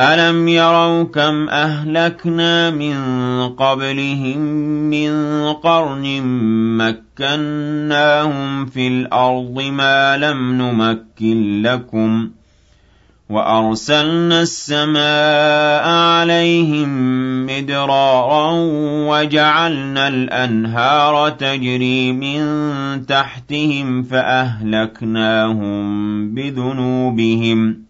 أَلَمْ يَرَوْا كَمْ أَهْلَكْنَا مِن قَبْلِهِم مِّن قَرْنٍ مَّكَّنَّاهُمْ فِي الْأَرْضِ مَا لَمْ نُمَكِّن لَّكُمْ ۖ وَأَرْسَلْنَا السَّمَاءَ عَلَيْهِم مِّدْرَارًا وَجَعَلْنَا الْأَنْهَارَ تَجْرِي مِن تَحْتِهِمْ فَأَهْلَكْنَاهُم بِذُنُوبِهِمْ ۗ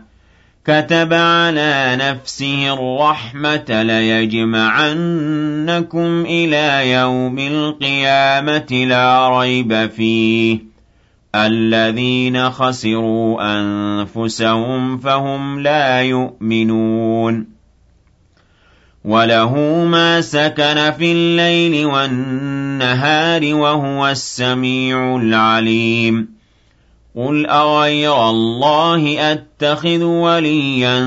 كَتَبَ عَلَىٰ نَفْسِهِ الرَّحْمَةَ ۚ لَيَجْمَعَنَّكُمْ إِلَىٰ يَوْمِ الْقِيَامَةِ لَا رَيْبَ فِيهِ ۚ. الَّذِينَ خَسِرُوا أَنفُسَهُمْ فَهُمْ لَا يُؤْمِنُونَ. وَلَهُ مَا سَكَنَ فِي اللَّيْلِ وَالنَّهَارِ وَهُوَ السَّمِيعُ الْعَلِيمُ. قُلْ أَغَيْرَ اللَّهِ أَتَّخِذُ وَلِيًّا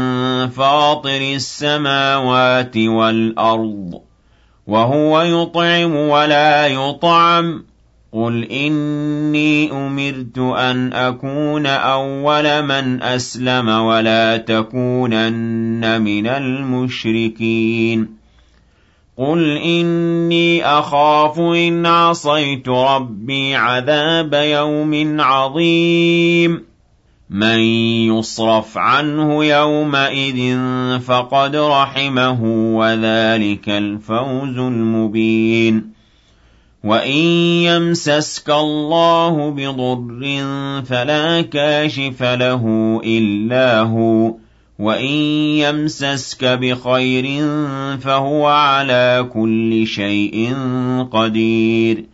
فَاطِرِ السَّمَاوَاتِ وَالْأَرْضِ وَهُوَ يُطْعِمُ وَلَا يُطْعَمُ. قُلْ إِنِّي أُمِرْتُ أَنْ أَكُونَ أَوَّلَ مَنْ أَسْلَمَ وَلَا تَكُونَنَّ مِنَ الْمُشْرِكِينَ. قُلْ إِنِّي أَخَافُ إِنْ عَصَيْتُ رَبِّي عَذَابَ يَوْمٍ عَظِيمٍ. مَن يُصْرَفْ عَنْهُ يَوْمَئِذٍ فَقَدْ رَحِمَهُ وَذَٰلِكَ الْفَوْزُ الْمُبِينُ. وَإِن يَمْسَسْكَ اللَّهُ بِضُرٍّ فَلَا كَاشِفَ لَهُ إِلَّا هُوَ وَإِن يَمْسَسْكَ بِخَيْرٍ فَهُوَ عَلَىٰ كُلِّ شَيْءٍ قَدِيرٌ.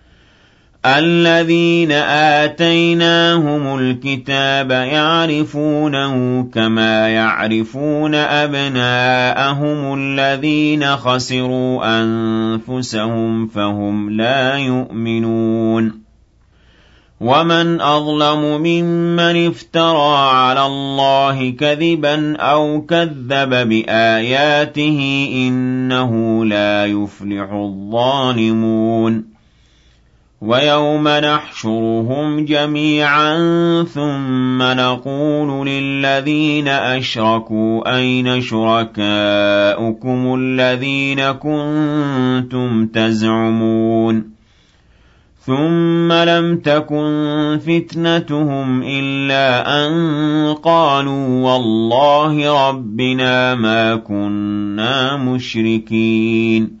الَّذِينَ آتَيْنَاهُمُ الْكِتَابَ يَعْرِفُونَهُ كَمَا يَعْرِفُونَ أَبْنَاءَهُمُ الَّذِينَ خَسِرُوا أَنفُسَهُمْ فَهُمْ لَا يُؤْمِنُونَ. وَمَنْ أَظْلَمُ مِمَّنِ افْتَرَىٰ عَلَى اللَّهِ كَذِبًا أَوْ كَذَّبَ بِآيَاتِهِ ۚ إِنَّهُ لَا يُفْلِحُ الظَّالِمُونَ. وَيَوْمَ نَحْشُرُهُمْ جَمِيعًا ثُمَّ نَقُولُ لِلَّذِينَ أَشْرَكُوا أَيْنَ شُرَكَاؤُكُمُ الَّذِينَ كُنتُمْ تَزْعُمُونَ ثُمَّ لَمْ تَكُن فِتْنَتُهُمْ إِلَّا أَن قَالُوا وَاللَّهِ رَبِّنَا مَا كُنَّا مُشْرِكِينَ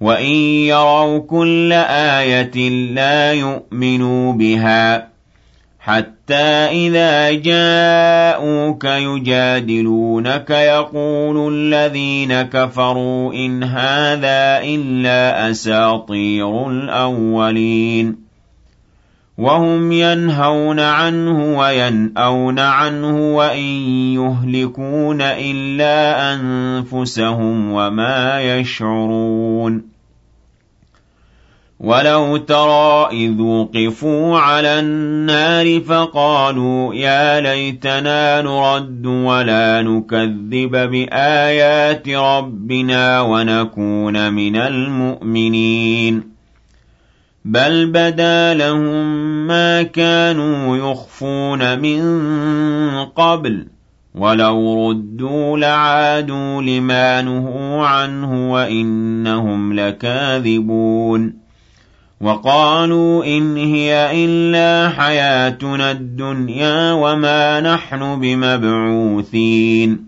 وَإِن يَرَوْا كُلَّ آيَةٍ لَّا يُؤْمِنُوا بِهَا ۚ حَتَّىٰ إِذَا جَاءُوكَ يُجَادِلُونَكَ يَقُولُ الَّذِينَ كَفَرُوا إِنْ هَٰذَا إِلَّا أَسَاطِيرُ الْأَوَّلِينَ وَهُمْ يَنْهَوْنَ عَنْهُ وَيَنْأَوْنَ عَنْهُ وَإِن يُهْلِكُونَ إِلَّا أَنفُسَهُمْ وَمَا يَشْعُرُونَ. وَلَوْ تَرَىٰ إِذْ وُقِفُوا عَلَى النَّارِ فَقَالُوا يَا لَيْتَنَا نُرَدُّ وَلَا نُكَذِّبَ بِآيَاتِ رَبِّنَا وَنَكُونَ مِنَ الْمُؤْمِنِينَ. بَلْ بَدَا لَهُم مَّا كَانُوا يُخْفُونَ مِن قَبْلُ ۖ وَلَوْ رُدُّوا لَعَادُوا لِمَا نُهُوا عَنْهُ وَإِنَّهُمْ لَكَاذِبُونَ وَقَالُوا إِنْ هِيَ إِلَّا حَيَاتُنَا الدُّنْيَا وَمَا نَحْنُ بِمَبْعُوثِينَ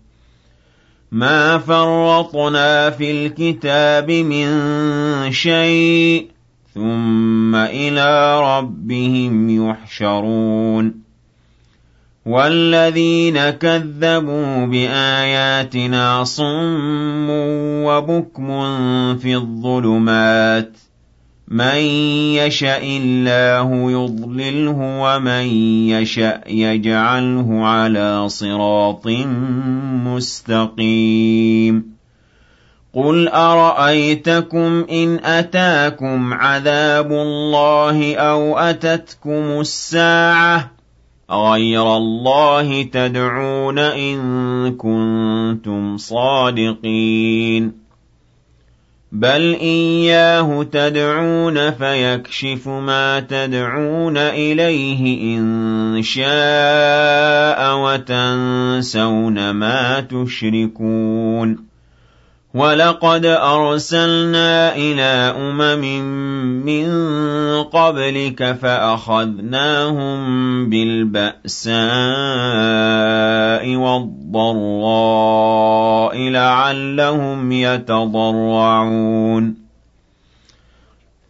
مَا فَرَّطْنَا فِي الْكِتَابِ مِن شَيْءٍ ثُمَّ إِلَىٰ رَبِّهِمْ يُحْشَرُونَ وَالَّذِينَ كَذَّبُوا بِآيَاتِنَا صُمٌّ وَبُكْمٌ فِي الظُّلُمَاتِ مَن يَشَإِ اللَّهُ يُضْلِلْهُ وَمَن يَشَأْ يَجْعَلْهُ عَلَىٰ صِرَاطٍ مُّسْتَقِيمٍ قُلْ أَرَأَيْتَكُمْ إِنْ أَتَاكُمْ عَذَابُ اللَّهِ أَوْ أَتَتْكُمُ السَّاعَةُ أَغَيْرَ اللَّهِ تَدْعُونَ إِن كُنتُمْ صَادِقِينَ بَلْ إِيَّاهُ تَدْعُونَ فَيَكْشِفُ مَا تَدْعُونَ إِلَيْهِ إِن شَاءَ وَتَنسَوْنَ مَا تُشْرِكُونَ وَلَقَدْ أَرْسَلْنَا إِلَىٰ أُمَمٍ مِّن قَبْلِكَ فَأَخَذْنَاهُم بِالْبَأْسَاءِ وَالضَّرَّاءِ لَعَلَّهُمْ يَتَضَرَّعُونَ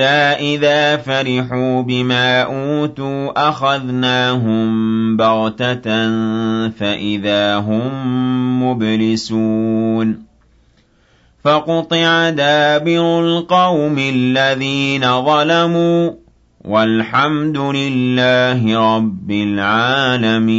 إِذَا فَرِحُوا بِمَا أُوتُوا أَخَذْنَاهُم بَغْتَةً فَإِذَا هُم مُّبْلِسُونَ فَقُطِعَ دَابِرُ الْقَوْمِ الَّذِينَ ظَلَمُوا ۚ وَالْحَمْدُ لِلَّهِ رَبِّ الْعَالَمِينَ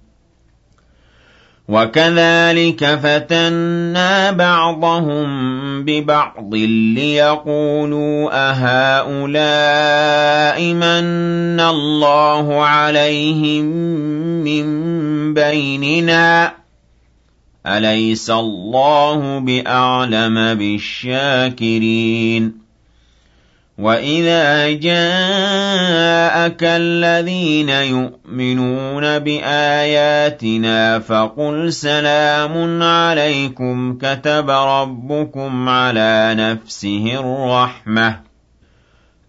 وَكَذَٰلِكَ فَتَنَّا بَعْضَهُم بِبَعْضٍ لِّيَقُولُوا أَهَٰؤُلَاءِ مَنَّ اللَّهُ عَلَيْهِم مِّن بَيْنِنَا ۗ؟ أَلَيْسَ اللَّهُ بِأَعْلَمَ بِالشَّاكِرِينَ؟ وَإِذَا جَاءَكَ الَّذِينَ يُؤْمِنُونَ بِآيَاتِنَا فَقُلْ سَلَامٌ عَلَيْكُمْ كَتَبَ رَبُّكُمْ عَلَىٰ نَفْسِهِ الرَّحْمَةَ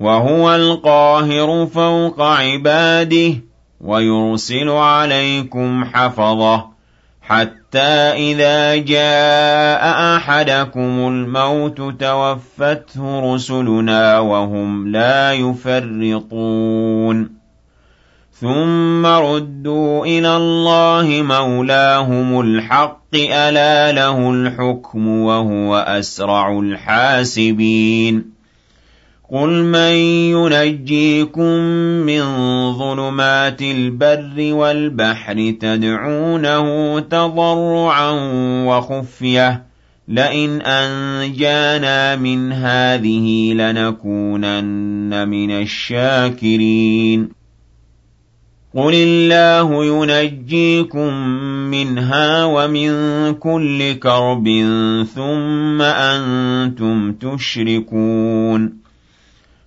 وَهُوَ الْقَاهِرُ فَوْقَ عِبَادِهِ وَيُرْسِلُ عَلَيْكُمْ حَفَظَةً حَتَّىٰ إِذَا جَاءَ أَحَدَكُمُ الْمَوْتُ تَوَفَّتْهُ رُسُلُنَا وَهُمْ لَا يُفَرِّطُونَ. ثُمَّ رُدُّوا إِلَى اللَّهِ مَوْلَاهُمُ الْحَقِّ أَلَا لَهُ الْحُكْمُ وَهُوَ أَسْرَعُ الْحَاسِبِينَ. قُلْ مَن يُنَجِّيكُم مِّن ظُلُمَاتِ الْبَرِّ وَالْبَحْرِ تَدْعُونَهُ تَضَرُّعًا وَخُفْيَةً لَّئِنْ أَنجَانَا مِنْ هَٰذِهِ لَنَكُونَنَّ مِنَ الشَّاكِرِينَ قُلِ اللَّهُ يُنَجِّيكُم مِّنْهَا وَمِن كُلِّ كَرْبٍ ثُمَّ أَنتُمْ تُشْرِكُونَ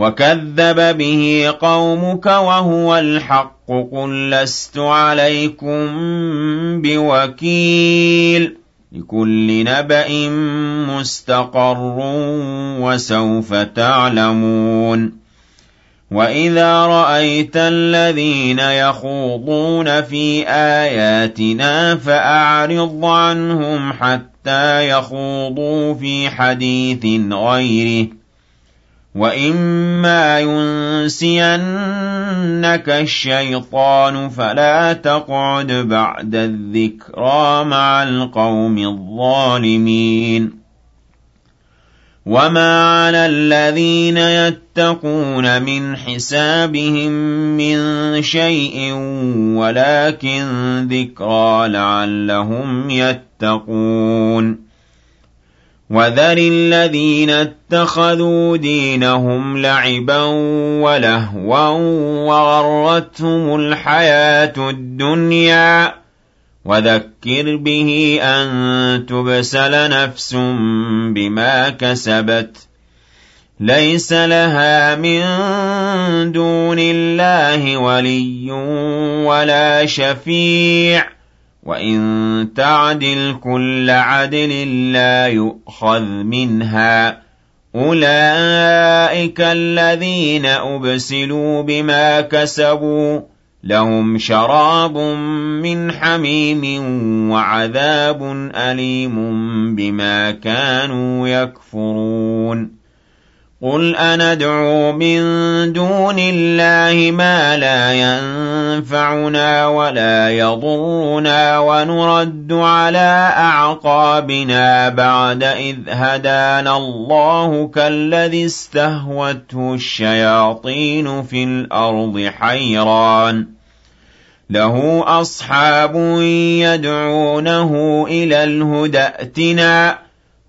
وَكَذَّبَ بِهِ قَوْمُكَ وَهُوَ الْحَقُّ قُل لَّسْتُ عَلَيْكُم بِوَكِيلٍ لِكُلِّ نَبَإٍ مُّسْتَقَرٌّ وَسَوْفَ تَعْلَمُونَ وَإِذَا رَأَيْتَ الَّذِينَ يَخُوضُونَ فِي آيَاتِنَا فَأَعْرِضْ عَنْهُمْ حَتَّىٰ يَخُوضُوا فِي حَدِيثٍ غَيْرِهِ وَإِمَّا يُنسِيَنَّكَ الشَّيْطَانُ فَلَا تَقْعُدْ بَعْدَ الذِّكْرَىٰ مَعَ الْقَوْمِ الظَّالِمِينَ وَمَا عَلَى الَّذِينَ يَتَّقُونَ مِنْ حِسَابِهِم مِّن شَيْءٍ وَلَٰكِن ذِكْرَىٰ لَعَلَّهُمْ يَتَّقُونَ وَذَرِ الَّذِينَ اتَّخَذُوا دِينَهُمْ لَعِبًا وَلَهْوًا وَغَرَّتْهُمُ الْحَيَاةُ الدُّنْيَا. وَذَكِّرْ بِهِ أَن تُبْسَلَ نَفْسٌ بِمَا كَسَبَتْ. لَيْسَ لَهَا مِن دُونِ اللَّهِ وَلِيٌّ وَلَا شَفِيعٌ. وَإِن تَعْدِلْ كُلَّ عَدْلٍ لَّا يُؤْخَذْ مِنْهَا أُولَٰئِكَ الَّذِينَ أُبْسِلُوا بِمَا كَسَبُوا لَهُمْ شَرَابٌ مِّنْ حَمِيمٍ وَعَذَابٌ أَلِيمٌ بِمَا كَانُوا يَكْفُرُونَ قُلْ أَنَدْعُو مِن دُونِ اللَّهِ مَا لَا يَنفَعُنَا وَلَا يَضُرُّنَا وَنُرَدُّ عَلَىٰ أَعْقَابِنَا بَعْدَ إِذْ هَدَانَا اللَّهُ كَالَّذِي اسْتَهْوَتْهُ الشَّيَاطِينُ فِي الْأَرْضِ حَيْرَانٍ لَّهُ أَصْحَابٌ يَدْعُونَهُ إِلَى الْهُدَى ائْتِنَا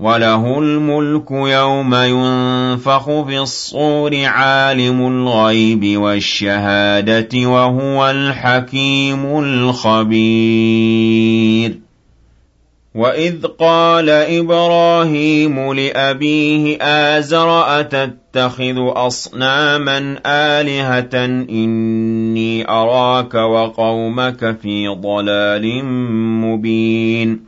وَلَهُ الْمُلْكُ يَوْمَ يُنفَخُ فِي الصُّورِ عَالِمُ الْغَيْبِ وَالشَّهَادَةِ وَهُوَ الْحَكِيمُ الْخَبِيرُ وَإِذْ قَالَ إِبْرَاهِيمُ لِأَبِيهِ آزَرَ أَتَتَّخِذُ أَصْنَامًا آلِهَةً إِنِّي أَرَاكَ وَقَوْمَكَ فِي ضَلَالٍ مُّبِينٍ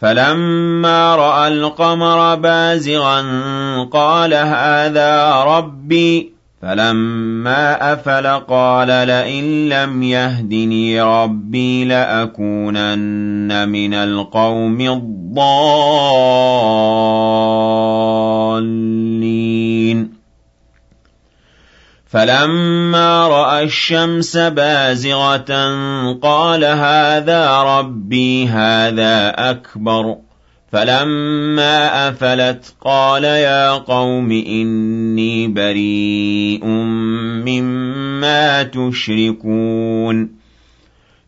فَلَمَّا رَأَى الْقَمَرَ بَازِغًا قَالَ هَٰذَا رَبِّي. فَلَمَّا أَفَلَ قَالَ لَئِن لَّمْ يَهْدِنِي رَبِّي لَأَكُونَنَّ مِنَ الْقَوْمِ الضَّالِّينَ. فَلَمَّا رَأَى الشَّمْسَ بَازِغَةً قَالَ هَٰذَا رَبِّي هَٰذَا أَكْبَرُ فَلَمَّا أَفَلَتْ قَالَ يَا قَوْمِ إِنِّي بَرِيءٌ مِّمَّا تُشْرِكُونَ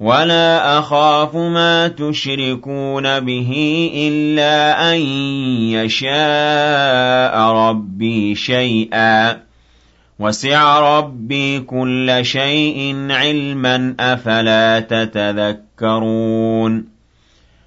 وَلَا أَخَافُ مَا تُشْرِكُونَ بِهِ إِلَّا أَن يَشَاءَ رَبِّي شَيْئًا وَسِعَ رَبِّي كُلَّ شَيْءٍ عِلْمًا ۚ أَفَلَا تَتَذَكَّرُونَ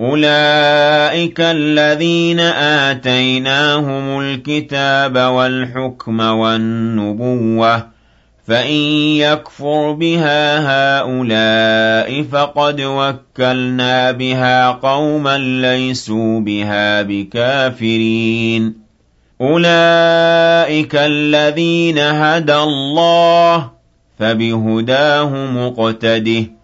أُولَٰئِكَ الَّذِينَ آتَيْنَاهُمُ الْكِتَابَ وَالْحُكْمَ وَالنُّبُوَّةَ ۚ فَإِن يَكْفُرْ بِهَا هَٰؤُلَاءِ فَقَدْ وَكَّلْنَا بِهَا قَوْمًا لَّيْسُوا بِهَا بِكَافِرِينَ. أُولَٰئِكَ الَّذِينَ هَدَى اللَّهُ ۖ فَبِهُدَاهُ مُقْتَدِهْ.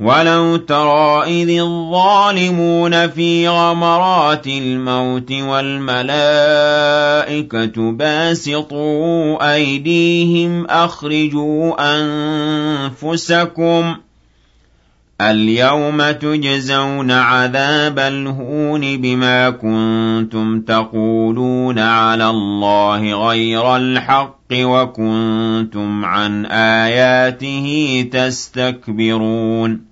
وَلَوْ تَرَىٰ إِذِ الظَّالِمُونَ فِي غَمَرَاتِ الْمَوْتِ وَالْمَلَائِكَةُ بَاسِطُو أَيْدِيهِمْ أَخْرِجُوا أَنفُسَكُمْ ۖ الْيَوْمَ تُجْزَوْنَ عَذَابَ الْهُونِ بِمَا كُنتُمْ تَقُولُونَ عَلَى اللَّهِ غَيْرَ الْحَقِّ وَكُنتُمْ عَنْ آيَاتِهِ تَسْتَكْبِرُونَ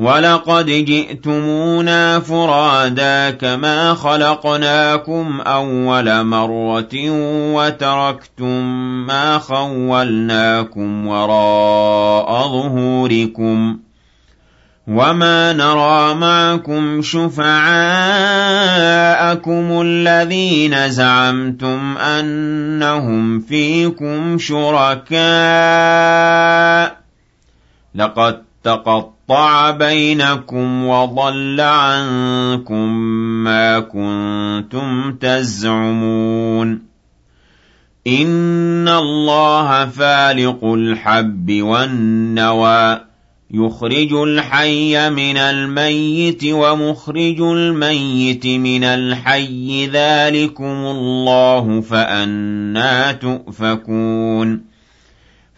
وَلَقَدْ جِئْتُمُونَا فُرَادَىٰ كَمَا خَلَقْنَاكُمْ أَوَّلَ مَرَّةٍ وَتَرَكْتُم مَّا خَوَّلْنَاكُمْ وَرَاءَ ظُهُورِكُمْ ۖ وَمَا نَرَىٰ مَعَكُمْ شُفَعَاءَكُمُ الَّذِينَ زَعَمْتُمْ أَنَّهُمْ فِيكُمْ شُرَكَاءُ ۚ لَقَد تَّقَطَّعَ بَيْنَكُمْ وَضَلَّ عَنكُم مَّا كُنتُمْ تَزْعُمُونَ. إِنَّ اللَّهَ فَالِقُ الْحَبِّ وَالنَّوَىٰ يُخْرِجُ الْحَيَّ مِنَ الْمَيِّتِ وَمُخْرِجُ الْمَيِّتِ مِنَ الْحَيِّ ۚ. ذَٰلِكُمُ اللَّهُ فَأَنَّىٰ تُؤْفَكُونَ.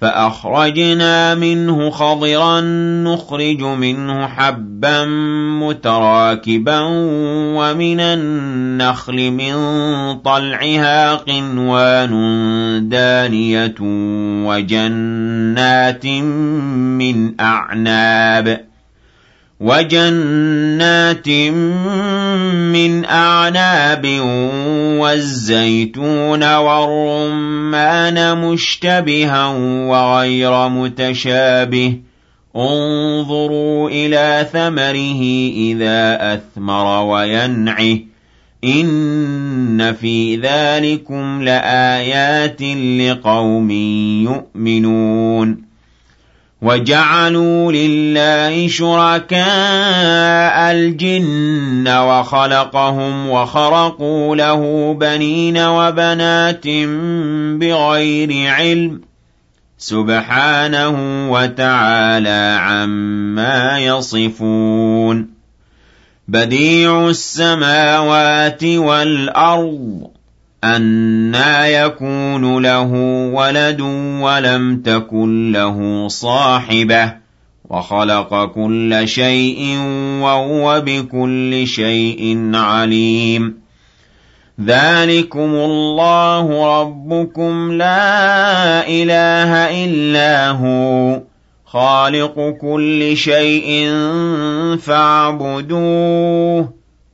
فَأَخْرَجْنَا مِنْهُ خَضِرًا نُّخْرِجُ مِنْهُ حَبًّا مُّتَرَاكِبًا وَمِنَ النَّخْلِ مِن طَلْعِهَا قِنْوَانٌ دَانِيَةٌ وَجَنَّاتٍ مِّنْ أَعْنَابٍ. وَجَنَّاتٍ مِّنْ أَعْنَابٍ وَالزَّيْتُونَ وَالرُّمَّانَ مُشْتَبِهًا وَغَيْرَ مُتَشَابِهٍ ۗ انظُرُوا إِلَىٰ ثَمَرِهِ إِذَا أَثْمَرَ وَيَنْعِهِ ۚ إِنَّ فِي ذَٰلِكُمْ لَآيَاتٍ لِّقَوْمٍ يُؤْمِنُونَ وَجَعَلُوا لِلَّهِ شُرَكَاءَ الْجِنَّ وَخَلَقَهُمْ وَخَرَقُوا لَهُ بَنِينَ وَبَنَاتٍ بِغَيْرِ عِلْمٍ ۚ سُبْحَانَهُ وَتَعَالَىٰ عَمَّا يَصِفُونَ بَدِيعُ السَّمَاوَاتِ وَالْأَرْضِ أَنَّىٰ يَكُونُ لَهُ وَلَدٌ وَلَمْ تَكُن لَّهُ صَاحِبَةٌ ۖ وَخَلَقَ كُلَّ شَيْءٍ وَهُوَ بِكُلِّ شَيْءٍ عَلِيمٌ ذَٰلِكُمُ اللَّهُ رَبُّكُمْ لَا إِلَٰهَ إِلَّا هُوَ خَالِقُ كُلِّ شَيْءٍ فَاعْبُدُوهُ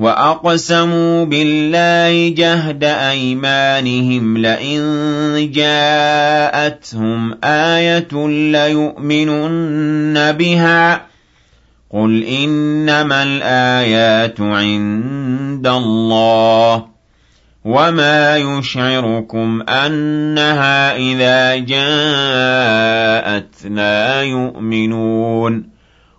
وَأَقْسَمُوا بِاللَّهِ جَهْدَ أَيْمَانِهِمْ لَئِن جَاءَتْهُمْ آيَةٌ لَّيُؤْمِنُنَّ بِهَا قُلْ إِنَّمَا الْآيَاتُ عِندَ اللَّهِ وَمَا يُشْعِرُكُمْ أَنَّهَا إِذَا جَاءَتْ لَا يُؤْمِنُونَ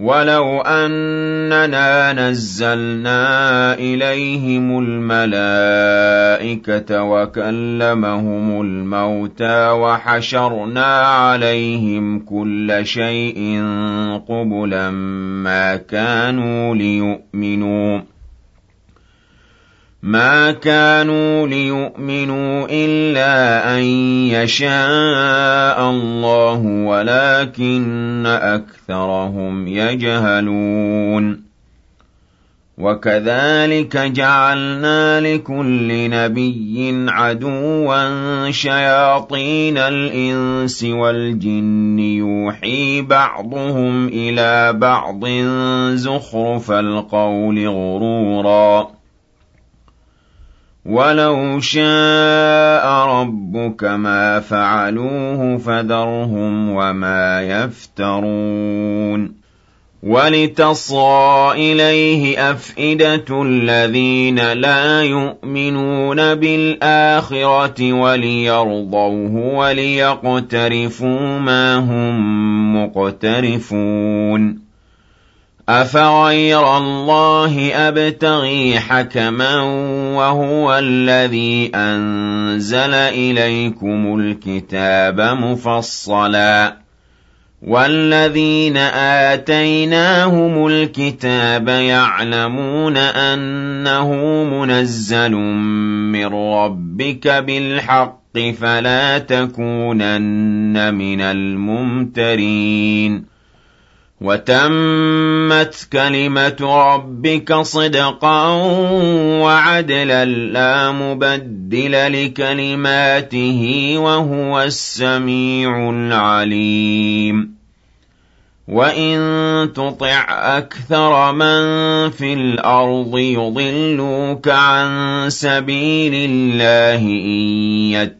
وَلَوْ أَنَّنَا نَزَّلْنَا إِلَيْهِمُ الْمَلَائِكَةَ وَكَلَّمَهُمُ الْمَوْتَىٰ وَحَشَرْنَا عَلَيْهِمْ كُلَّ شَيْءٍ قُبُلًا مَّا كَانُوا لِيُؤْمِنُوا مَا كَانُوا لِيُؤْمِنُوا إِلَّا أَن يَشَاءَ اللَّهُ وَلَٰكِنَّ أَكْثَرَهُمْ يَجْهَلُونَ وَكَذَٰلِكَ جَعَلْنَا لِكُلِّ نَبِيٍّ عَدُوًّا شَيَاطِينَ الْإِنسِ وَالْجِنِّ يُوحِي بَعْضُهُمْ إِلَىٰ بَعْضٍ زُخْرُفَ الْقَوْلِ غُرُورًا وَلَوْ شَاءَ رَبُّكَ مَا فَعَلُوهُ فَذَرْهُمْ وَمَا يَفْتَرُونَ وَلِتَصْغَىٰ إِلَيْهِ أَفْئِدَةُ الَّذِينَ لَا يُؤْمِنُونَ بِالْآخِرَةِ وَلِيَرْضَوْهُ وَلِيَقْتَرِفُوا مَا هُم مُّقْتَرِفُونَ أَفَغَيْرَ اللَّهِ أَبْتَغِي حَكَمًا وَهُوَ الَّذِي أَنزَلَ إِلَيْكُمُ الْكِتَابَ مُفَصَّلًا ۚ وَالَّذِينَ آتَيْنَاهُمُ الْكِتَابَ يَعْلَمُونَ أَنَّهُ مُنَزَّلٌ مِّن رَّبِّكَ بِالْحَقِّ فَلَا تَكُونَنَّ مِنَ الْمُمْتَرِينَ وَتَمَّتْ كَلِمَةُ رَبِّكَ صِدْقًا وَعَدْلًا ۚ لَّا مُبَدِّلَ لِكَلِمَاتِهِ ۚ وَهُوَ السَّمِيعُ الْعَلِيمُ. وَإِن تُطِعْ أَكْثَرَ مَن فِي الْأَرْضِ يُضِلُّوكَ عَن سَبِيلِ اللَّهِ إِن يَتَّبِعُونَ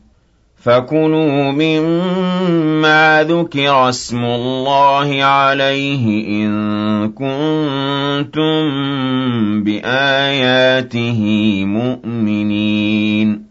فَكُلُوا مِمَّا ذُكِرَ اسْمُ اللَّهِ عَلَيْهِ إِن كُنتُم بِآيَاتِهِ مُؤْمِنِينَ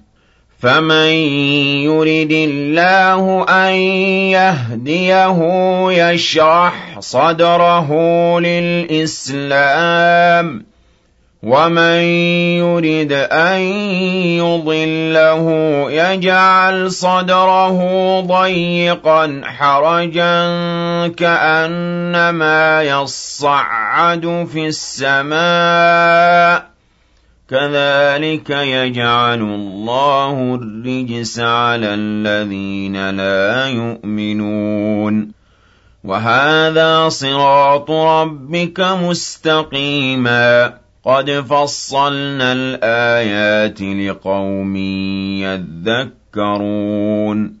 فَمَن يُرِدِ اللَّهُ أَن يَهْدِيَهُ يَشْرَحْ صَدْرَهُ لِلْإِسْلَامِ ۖ وَمَن يُرِدْ أَن يُضِلَّهُ يَجْعَلْ صَدْرَهُ ضَيِّقًا حَرَجًا كَأَنَّمَا يَصَّعَّدُ فِي السَّمَاءِ كَذَٰلِكَ يَجْعَلُ اللَّهُ الرِّجْسَ عَلَى الَّذِينَ لَا يُؤْمِنُونَ. وَهَٰذَا صِرَاطُ رَبِّكَ مُسْتَقِيمًا ۗ. قَدْ فَصَّلْنَا الْآيَاتِ لِقَوْمٍ يَذَّكَّرُونَ.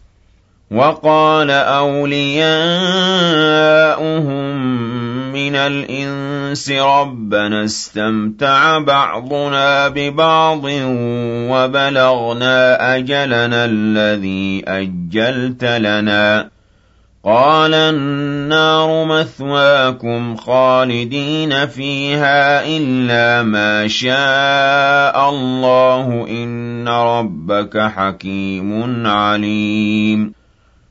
وَقَالَ أَوْلِيَاؤُهُم مِّنَ الْإِنسِ رَبَّنَا اسْتَمْتَعَ بَعْضُنَا بِبَعْضٍ وَبَلَغْنَا أَجَلَنَا الَّذِي أَجَّلْتَ لَنَا ۚ. قَالَ النَّارُ مَثْوَاكُمْ خَالِدِينَ فِيهَا إِلَّا مَا شَاءَ اللَّهُ ۗ. إِنَّ رَبَّكَ حَكِيمٌ عَلِيمٌ.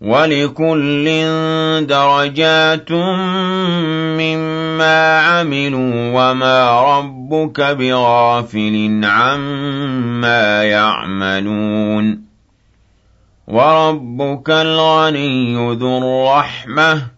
وَلِكُلٍّ دَرَجَاتٌ مِّمَّا عَمِلُوا ۚ وَمَا رَبُّكَ بِغَافِلٍ عَمَّا يَعْمَلُونَ. وَرَبُّكَ الْغَنِيُّ ذُو الرَّحْمَةِ.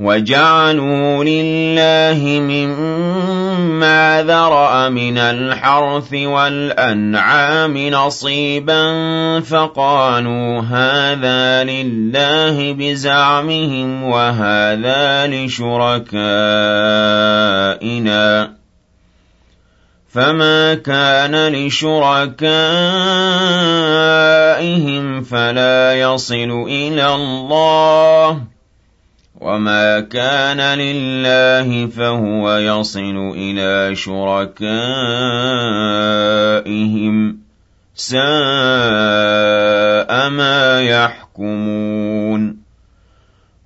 وَجَعَلُوا لِلَّهِ مِمَّا ذَرَأَ مِنَ الْحَرْثِ وَالْأَنْعَامِ نَصِيبًا فَقَالُوا هَٰذَا لِلَّهِ بِزَعْمِهِمْ وَهَٰذَا لِشُرَكَائِنَا ۖ فَمَا كَانَ لِشُرَكَائِهِمْ فَلَا يَصِلُ إِلَى اللَّهِ وَمَا كَانَ لِلَّهِ فَهُوَ يَصِلُ إِلَىٰ شُرَكَائِهِمْ ۗ سَاءَ مَا يَحْكُمُونَ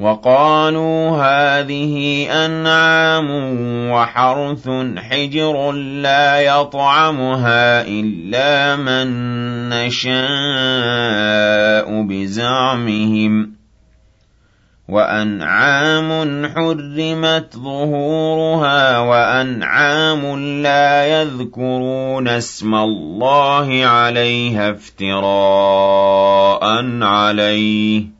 وَقَالُوا هَٰذِهِ أَنْعَامٌ وَحَرْثٌ حِجْرٌ لَّا يَطْعَمُهَا إِلَّا مَن نَّشَاءُ بِزَعْمِهِمْ ۚ وَأَنْعَامٌ حُرِّمَتْ ظُهُورُهَا وَأَنْعَامٌ لَّا يَذْكُرُونَ اسْمَ اللَّهِ عَلَيْهَا افْتِرَاءً عَلَيْهِ ۚ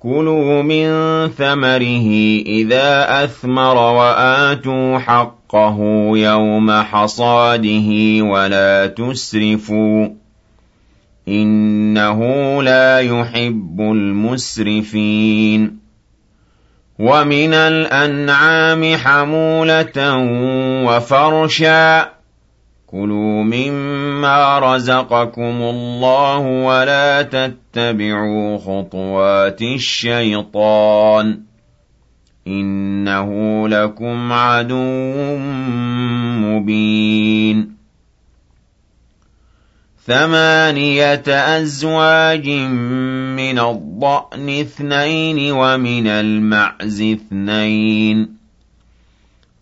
كُلُوا مِن ثَمَرِهِ إِذَا أَثْمَرَ وَآتُوا حَقَّهُ يَوْمَ حَصَادِهِ وَلَا تُسْرِفُوا ۚ إِنَّهُ لَا يُحِبُّ الْمُسْرِفِينَ وَمِنَ الْأَنْعَامِ حَمُولَةً وَفَرْشًا ۚ كُلُوا مِمَّا رَزَقَكُمُ اللَّهُ وَلَا تَتَّبِعُوا خُطُوَاتِ الشَّيْطَانِ ۚ إِنَّهُ لَكُمْ عَدُوٌّ مُّبِينٌ ثَمَانِيَةَ أَزْوَاجٍ مِّنَ الضَّأْنِ اثْنَيْنِ وَمِنَ الْمَعْزِ اثْنَيْنِ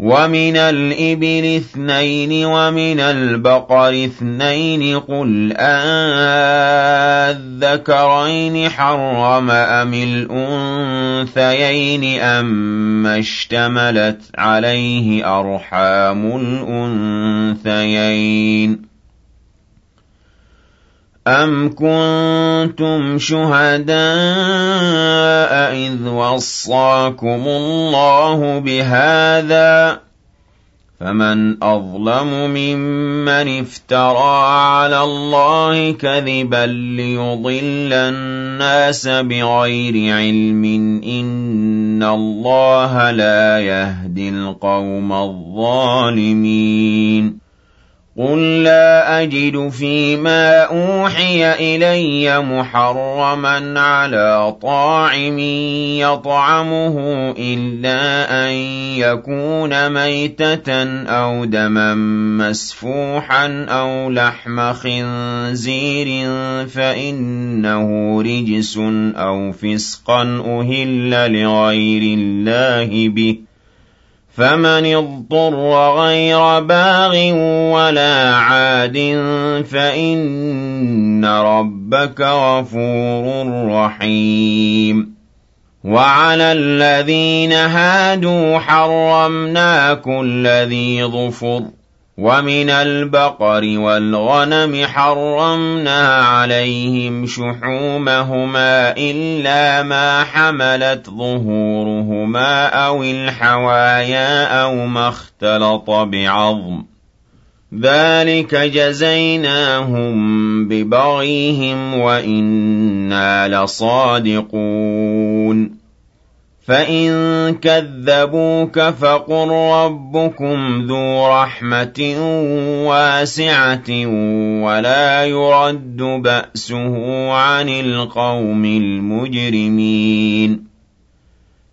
وَمِنَ الْإِبِلِ اثْنَيْنِ وَمِنَ الْبَقَرِ اثْنَيْنِ قُلْ أَٰلذَّكَرَيْنِ حَرَّمَ أَمِ الْأُنثَيَيْنِ أَمَّا اشْتَمَلَتْ عَلَيْهِ أَرْحَامُ الْأُنثَيَيْنِ أَمْ كُنتُمْ شُهَدَاءَ إِذْ وَصَّاكُمُ اللَّهُ بِهَٰذَا ۚ فَمَنْ أَظْلَمُ مِمَّنِ افْتَرَىٰ عَلَى اللَّهِ كَذِبًا لِّيُضِلَّ النَّاسَ بِغَيْرِ عِلْمٍ ۗ إِنَّ اللَّهَ لَا يَهْدِي الْقَوْمَ الظَّالِمِينَ قُل لَّا أَجِدُ فِي مَا أُوحِيَ إِلَيَّ مُحَرَّمًا عَلَىٰ طَاعِمٍ يَطْعَمُهُ إِلَّا أَن يَكُونَ مَيْتَةً أَوْ دَمًا مَّسْفُوحًا أَوْ لَحْمَ خِنزِيرٍ فَإِنَّهُ رِجْسٌ أَوْ فِسْقًا أُهِلَّ لِغَيْرِ اللَّهِ بِهِ فَمَنِ اضْطُرَّ غَيْرَ بَاغٍ وَلَا عَادٍ فَإِنَّ رَبَّكَ غَفُورٌ رَّحِيمٌ. وَعَلَى الَّذِينَ هَادُوا حَرَّمْنَا كُلَّ ذِي ظُفُرٍ وَمِنَ الْبَقَرِ وَالْغَنَمِ حَرَّمْنَا عَلَيْهِمْ شُحُومَهُمَا إِلَّا مَا حَمَلَتْ ظُهُورُهُمَا أَوِ الْحَوَايَا أَوْ مَا اخْتَلَطَ بِعَظْمٍ ۚ. ذَٰلِكَ جَزَيْنَاهُم بِبَغْيِهِمْ وَإِنَّا لَصَادِقُونَ. فَإِن كَذَّبُوكَ فَقُل رَّبُّكُمْ ذُو رَحْمَةٍ وَاسِعَةٍ وَلَا يُرَدُّ بَأْسُهُ عَنِ الْقَوْمِ الْمُجْرِمِينَ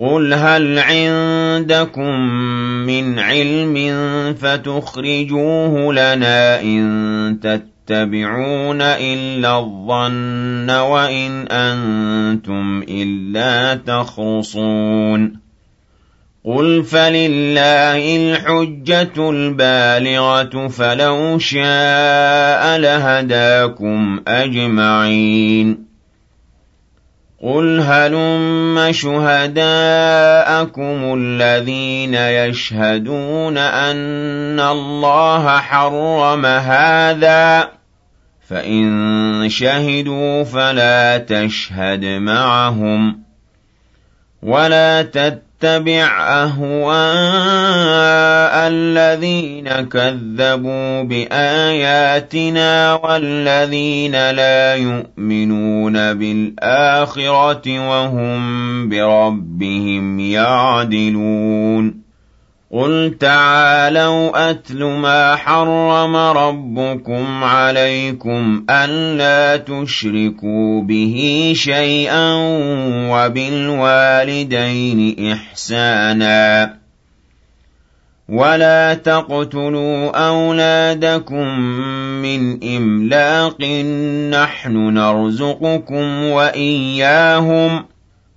قُلْ هَلْ عِندَكُم مِّنْ عِلْمٍ فَتُخْرِجُوهُ لَنَا ۖ إِن تَتَّبِعُونَ إِلَّا الظَّنَّ وَإِنْ أَنتُمْ إِلَّا تَخْرُصُونَ قُلْ فَلِلَّهِ الْحُجَّةُ الْبَالِغَةُ ۖ فَلَوْ شَاءَ لَهَدَاكُمْ أَجْمَعِينَ قُلْ هَلُمَّ شُهَدَاءَكُمُ الَّذِينَ يَشْهَدُونَ أَنَّ اللَّهَ حَرَّمَ هَٰذَا ۖ فَإِن شَهِدُوا فَلَا تَشْهَدْ مَعَهُمْ ۚ وَلَا تَتَّبِعْ أَهْوَاءَ الَّذِينَ كَذَّبُوا بِآيَاتِنَا وَالَّذِينَ لَا يُؤْمِنُونَ بِالْآخِرَةِ وَهُم بِرَبِّهِمْ يَعْدِلُونَ. قُلْ تَعَالَوْا أَتْلُ مَا حَرَّمَ رَبُّكُمْ عَلَيْكُمْ أَلَّا تُشْرِكُوا بِهِ شَيْئًا وَبِالْوَالِدَيْنِ إِحْسَانًا وَلَا تَقْتُلُوا أَوْلَادَكُم مِّنْ إِمْلَاقٍ ۖ نَّحْنُ نَرْزُقُكُمْ وَإِيَّاهُمْ ۖ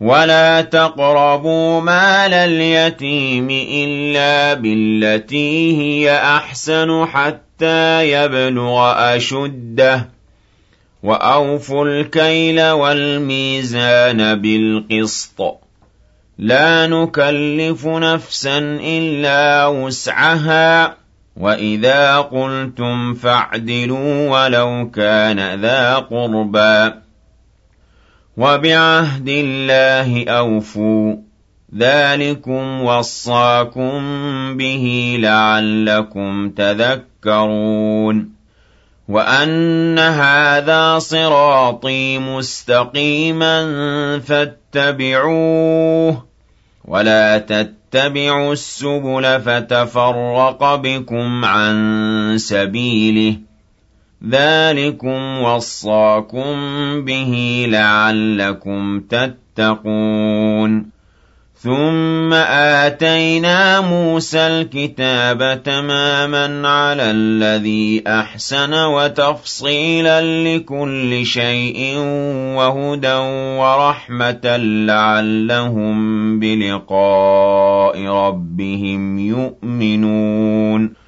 ولا تقربوا مال اليتيم إلا بالتي هي أحسن حتى يبلغ أشده وأوفوا الكيل والميزان بالقسط لا نكلف نفسا إلا وسعها وإذا قلتم فاعدلوا ولو كان ذا قربى وبعهد الله أوفوا. ذلكم وصاكم به لعلكم تذكرون. وأن هذا صراطي مستقيما فاتبعوه. ولا تتبعوا السبل فتفرق بكم عن سبيله. ذلكم وصاكم به لعلكم تتقون ثم آتينا موسى الكتاب تماما على الذي أحسن وتفصيلا لكل شيء وهدى ورحمة لعلهم بلقاء ربهم يؤمنون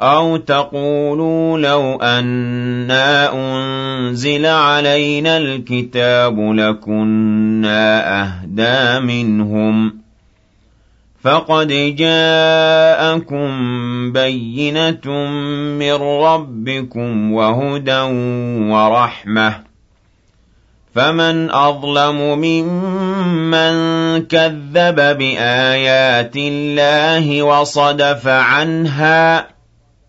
أَوْ تَقُولُوا لَوْ أَنَّا أُنزِلَ عَلَيْنَا الْكِتَابُ لَكُنَّا أَهْدَىٰ مِنْهُمْ ۚ. فَقَدْ جَاءَكُم بَيِّنَةٌ مِّن رَّبِّكُمْ وَهُدًى وَرَحْمَةٌ ۚ. فَمَنْ أَظْلَمُ مِمَّن كَذَّبَ بِآيَاتِ اللَّهِ وَصَدَفَ عَنْهَا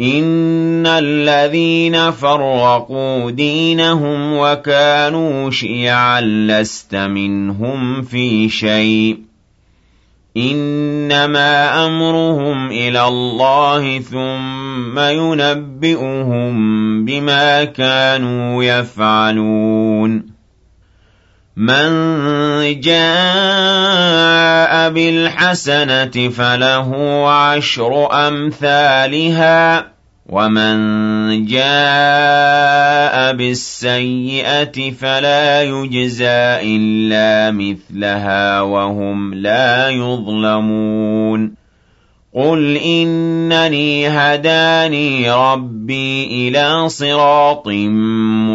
إِنَّ الَّذِينَ فَرَّقُوا دِينَهُمْ وَكَانُوا شِيَعًا لَّسْتَ مِنْهُمْ فِي شَيْءٍ ۚ إِنَّمَا أَمْرُهُمْ إِلَى اللَّهِ ثُمَّ يُنَبِّئُهُم بِمَا كَانُوا يَفْعَلُونَ مَن جَاءَ بِالْحَسَنَةِ فَلَهُ عَشْرُ أَمْثَالِهَا ۖ وَمَن جَاءَ بِالسَّيِّئَةِ فَلَا يُجْزَىٰ إِلَّا مِثْلَهَا وَهُمْ لَا يُظْلَمُونَ. قُلْ إِنَّنِي هَدَانِي رَبِّي إِلَىٰ صِرَاطٍ